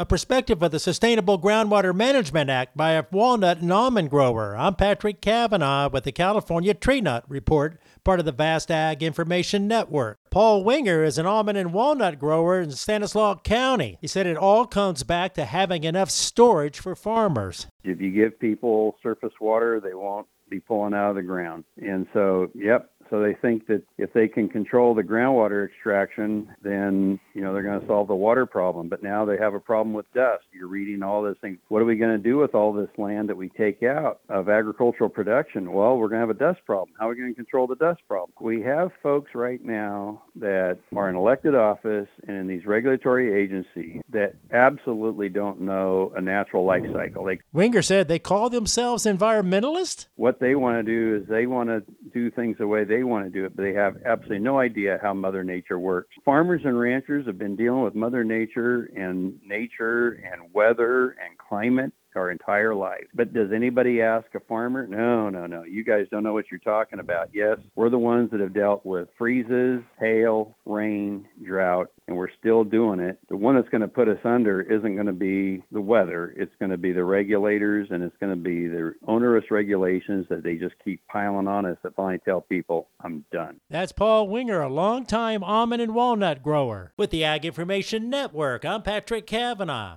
A perspective of the Sustainable Groundwater Management Act by a walnut and almond grower. I'm Patrick Cavanaugh with the California Tree Nut Report, part of the Vast Ag Information Network. Paul Wenger is an almond and walnut grower in Stanislaus County. He said it all comes back to having enough storage for farmers. If you give people surface water, they won't be pulling out of the ground. And so, yep, so they think that if they can control the groundwater extraction, then you know they're going to solve the water problem. But now they have a problem with dust. You're reading all this thing. What are we going to do with all this land that we take out of agricultural production? Well, we're going to have a dust problem. How are we going to control the dust problem? We have folks right now that are in elected office and in these regulatory agencies that absolutely don't know a natural life cycle. They, Wenger said they call themselves environmentalists. What they want to do is they want to do things the way they want to do it, but they have absolutely no idea how Mother Nature works. Farmers and ranchers have been dealing with Mother Nature and nature and weather and climate our entire life. But does anybody ask a farmer? No, no, no. You guys don't know what you're talking about. Yes, we're the ones that have dealt with freezes, hail, rain, drought, and we're still doing it. The one that's going to put us under isn't going to be the weather. It's going to be the regulators and it's going to be the onerous regulations that they just keep piling on us that finally tell people, I'm done. That's Paul Wenger, a longtime almond and walnut grower with the Ag Information Network. I'm Patrick Cavanaugh.